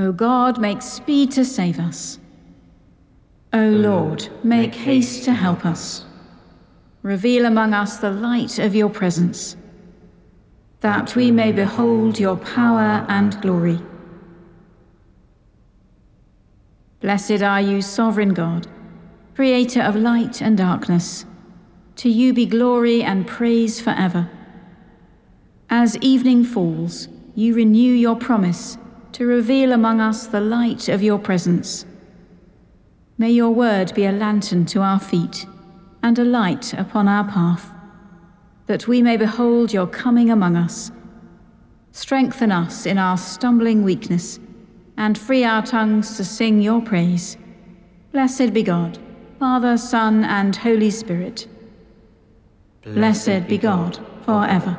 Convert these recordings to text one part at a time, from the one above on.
O God, make speed to save us. O Lord, make haste to help us. Reveal among us the light of your presence, that we may behold your power and glory. Blessed are you, sovereign God, creator of light and darkness. To you be glory and praise forever. As evening falls, you renew your promise to reveal among us the light of your presence. May your word be a lantern to our feet and a light upon our path, that we may behold your coming among us. Strengthen us in our stumbling weakness and free our tongues to sing your praise. Blessed be God, Father, Son, and Holy Spirit. Blessed be God forever.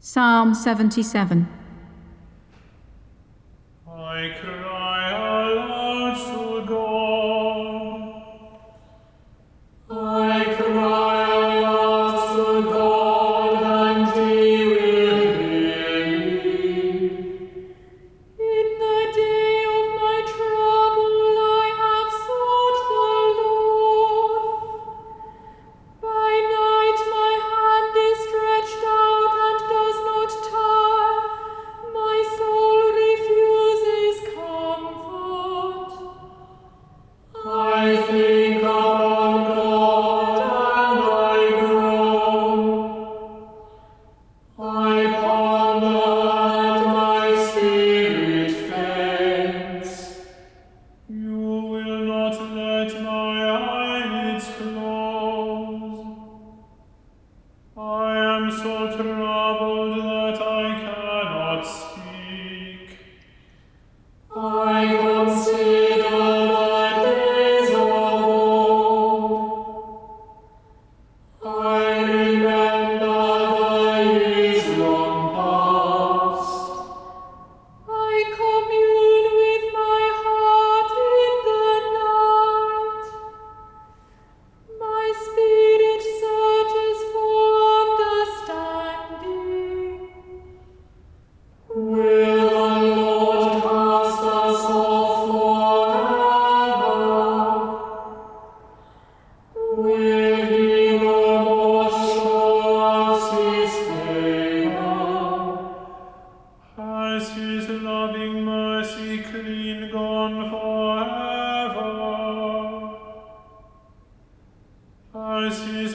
Psalm 77 His loving mercy clean gone forever? Has His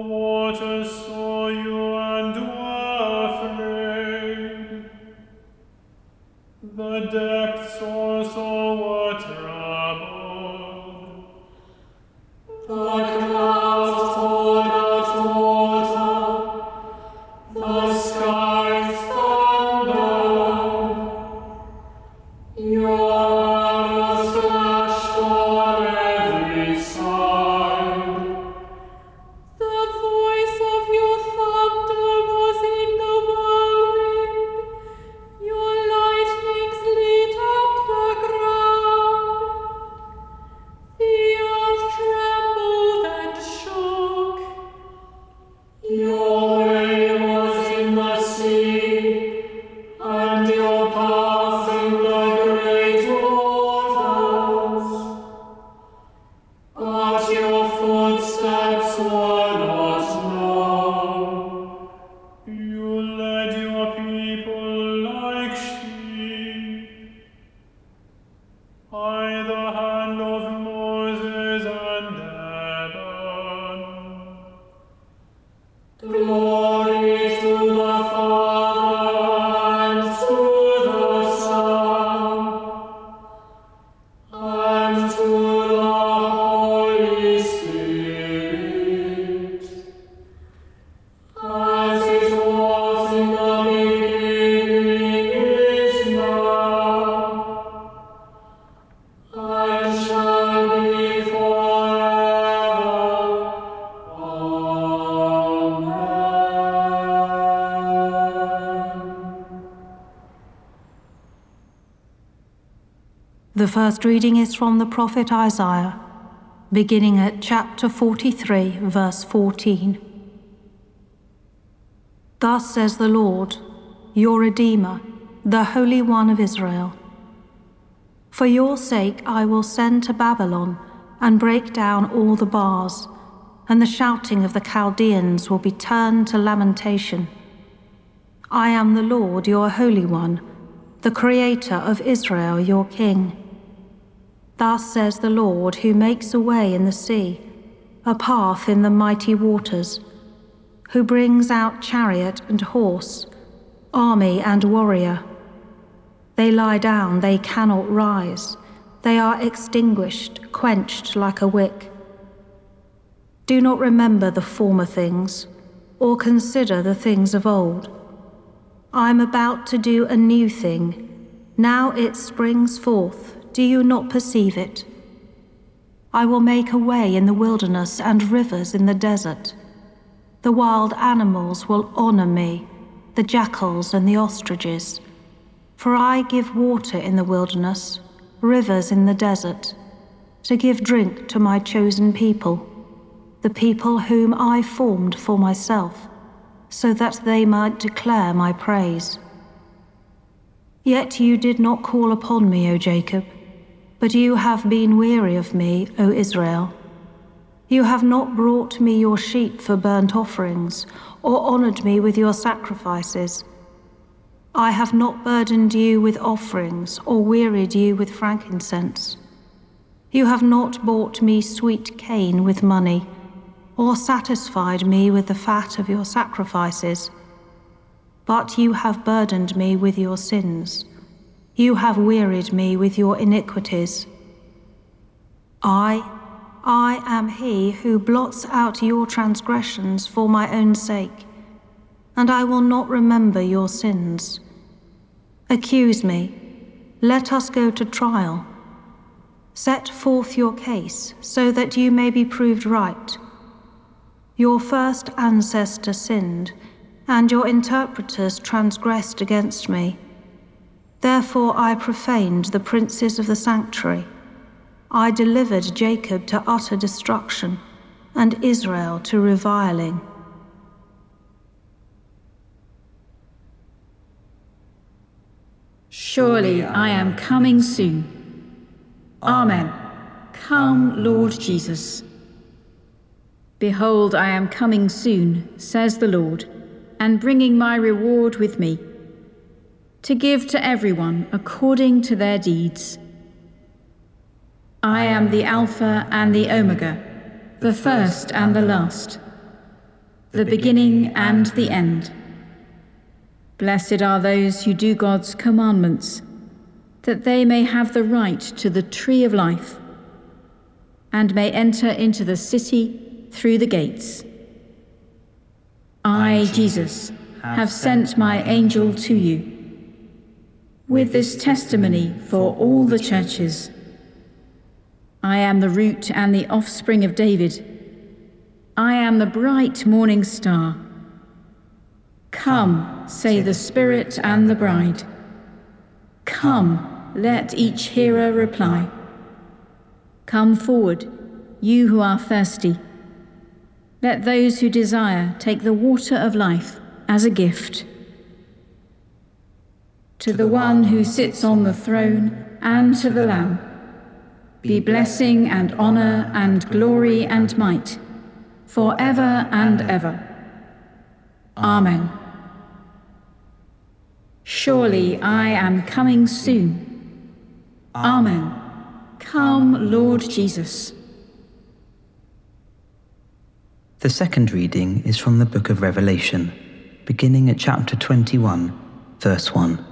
waters saw you The first reading is from the prophet Isaiah, beginning at chapter 43, verse 14. Thus says the Lord, your Redeemer, the Holy One of Israel. For your sake I will send to Babylon and break down all the bars, and the shouting of the Chaldeans will be turned to lamentation. I am the Lord, your Holy One, the Creator of Israel, your King. Thus says the Lord, who makes a way in the sea, a path in the mighty waters, who brings out chariot and horse, army and warrior. They lie down, they cannot rise. They are extinguished, quenched like a wick. Do not remember the former things, or consider the things of old. I am about to do a new thing. Now it springs forth. Do you not perceive it? I will make a way in the wilderness and rivers in the desert. The wild animals will honor me, the jackals and the ostriches. For I give water in the wilderness, rivers in the desert, to give drink to my chosen people, the people whom I formed for myself, so that they might declare my praise. Yet you did not call upon me, O Jacob, but you have been weary of me, O Israel. You have not brought me your sheep for burnt offerings, or honored me with your sacrifices. I have not burdened you with offerings, or wearied you with frankincense. You have not bought me sweet cane with money, or satisfied me with the fat of your sacrifices. But you have burdened me with your sins. You have wearied me with your iniquities. I, I am he who blots out your transgressions for my own sake, and I will not remember your sins. Accuse me, let us go to trial. Set forth your case so that you may be proved right. Your first ancestor sinned, and your interpreters transgressed against me. Therefore I profaned the princes of the sanctuary. I delivered Jacob to utter destruction, and Israel to reviling. Surely I am coming soon. Amen. Come, Lord Jesus. Behold, I am coming soon, says the Lord, and bringing my reward with me, to give to everyone according to their deeds. I am the Alpha and the Omega, the first and the last, the beginning and the end. Blessed are those who do God's commandments, that they may have the right to the tree of life and may enter into the city through the gates. I, Jesus, have sent my angel to you with this testimony for all the churches. I am the root and the offspring of David. I am the bright morning star. Come, say the Spirit and the bride. Come, let each hearer reply. Come forward, you who are thirsty. Let those who desire take the water of life as a gift. To the one who sits on the throne and to the Lamb be blessing and honour and glory and might, for ever and ever. Amen. Surely I am coming soon. Amen. Come, Lord Jesus. The second reading is from the book of Revelation, beginning at chapter 21, verse 1.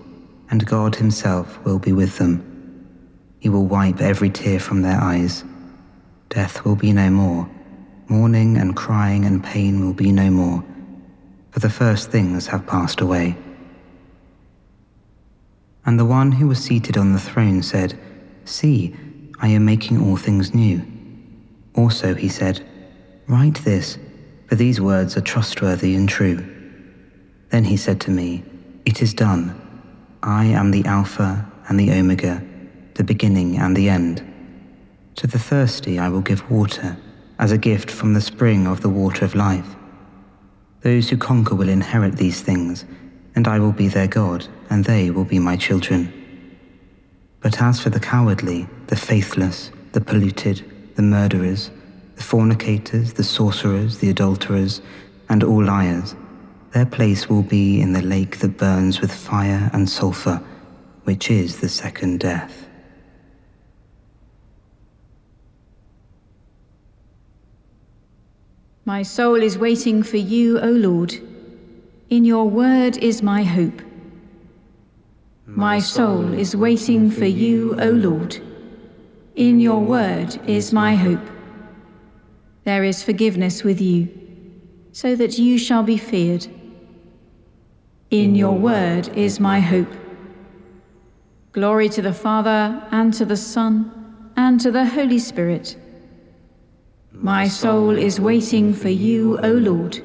and God himself will be with them. He will wipe every tear from their eyes. Death will be no more. Mourning and crying and pain will be no more, for the first things have passed away. And the one who was seated on the throne said, See, I am making all things new. Also, he said, Write this, for these words are trustworthy and true. Then he said to me, It is done. I am the Alpha and the Omega the beginning and the end. To the thirsty I will give water, as a gift from the spring of the water of life. Those who conquer will inherit these things, and I will be their God, and they will be my children. But as for the cowardly, the faithless, the polluted, the murderers, the fornicators, the sorcerers, the adulterers, and all liars, their place will be in the lake that burns with fire and sulphur, which is the second death. My soul is waiting for you, O Lord. In your word is my hope. My soul is waiting for you, O Lord. In your word is my hope. There is forgiveness with you, so that you shall be feared. In your word is my hope. Glory to the Father, and to the Son, and to the Holy Spirit my soul is waiting for you, O Lord.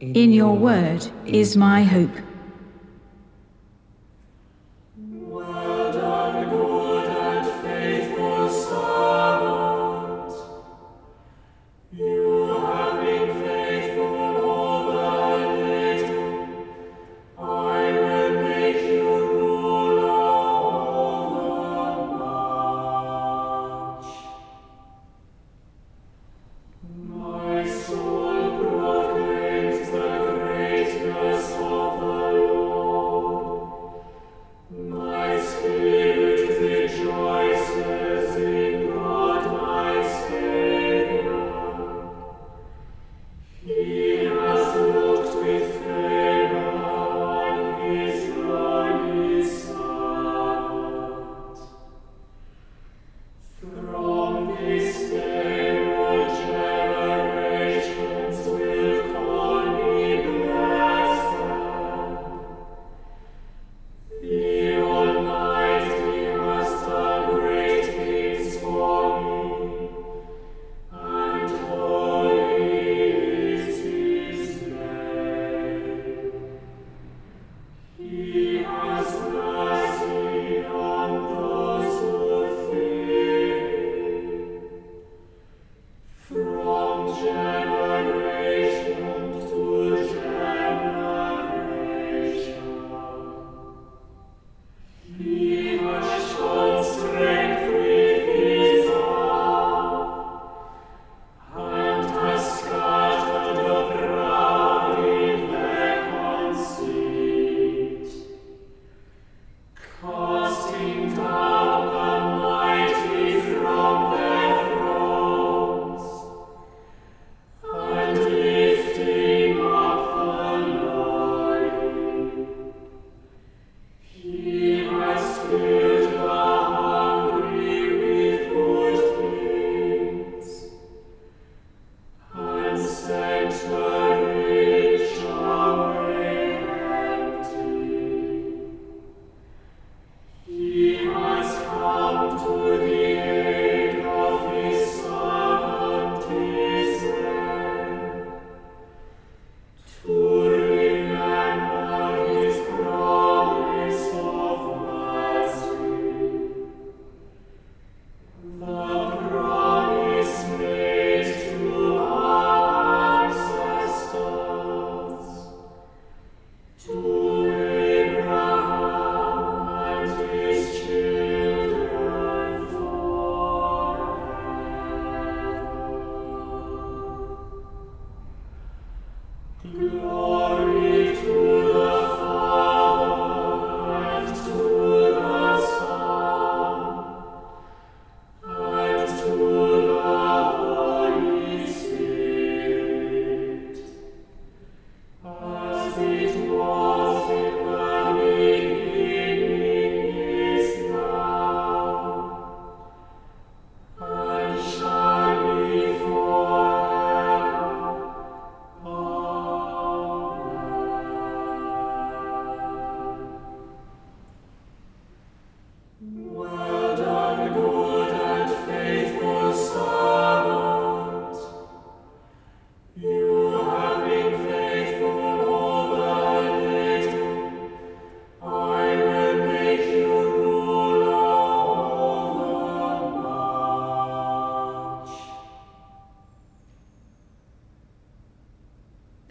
In your word is my hope.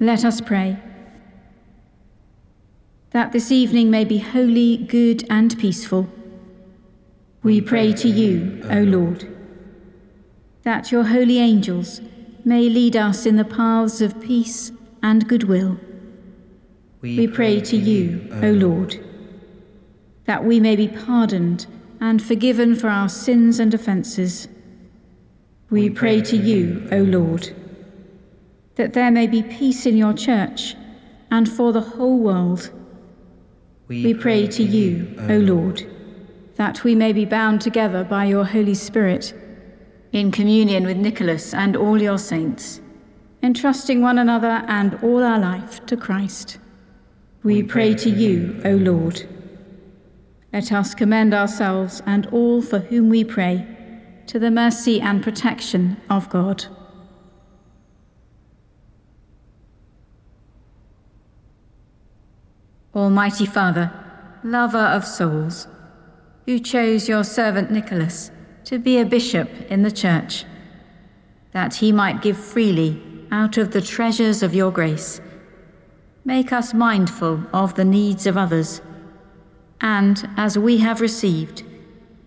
Let us pray. That this evening may be holy, good, and peaceful. We pray to you, O Lord. That your holy angels may lead us in the paths of peace and goodwill. We pray to you, O Lord. That we may be pardoned and forgiven for our sins and offences. We pray to you, O Lord that there may be peace in your church and for the whole world. We, we pray to you, O Lord, that we may be bound together by your Holy Spirit in communion with Nicholas and all your saints, entrusting one another and all our life to Christ. We, we pray to you, O Lord. Let us commend ourselves and all for whom we pray to the mercy and protection of God. Almighty Father, lover of souls, who chose your servant Nicholas to be a bishop in the church, that he might give freely out of the treasures of your grace. Make us mindful of the needs of others, and as we have received,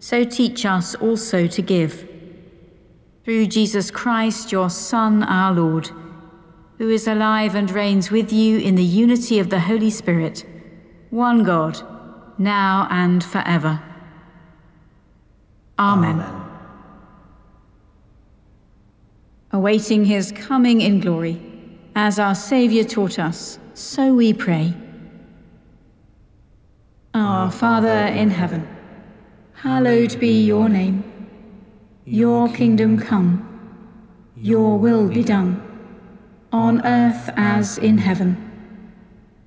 so teach us also to give. Through Jesus Christ, your Son, our Lord, who is alive and reigns with you in the unity of the Holy Spirit one God, now and forever. Amen. Amen. Awaiting his coming in glory, as our Saviour taught us, so we pray. Our Father in heaven, hallowed be your name. Your kingdom come, your will be done, on earth as in heaven.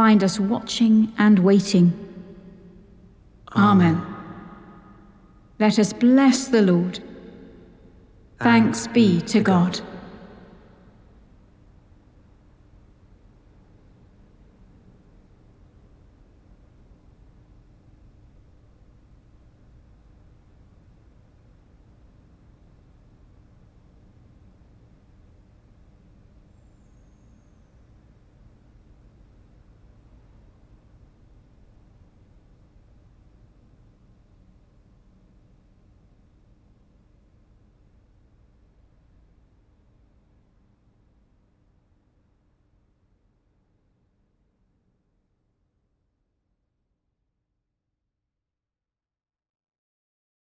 find us watching and waiting. Amen. Let us bless the Lord. Thanks be to God.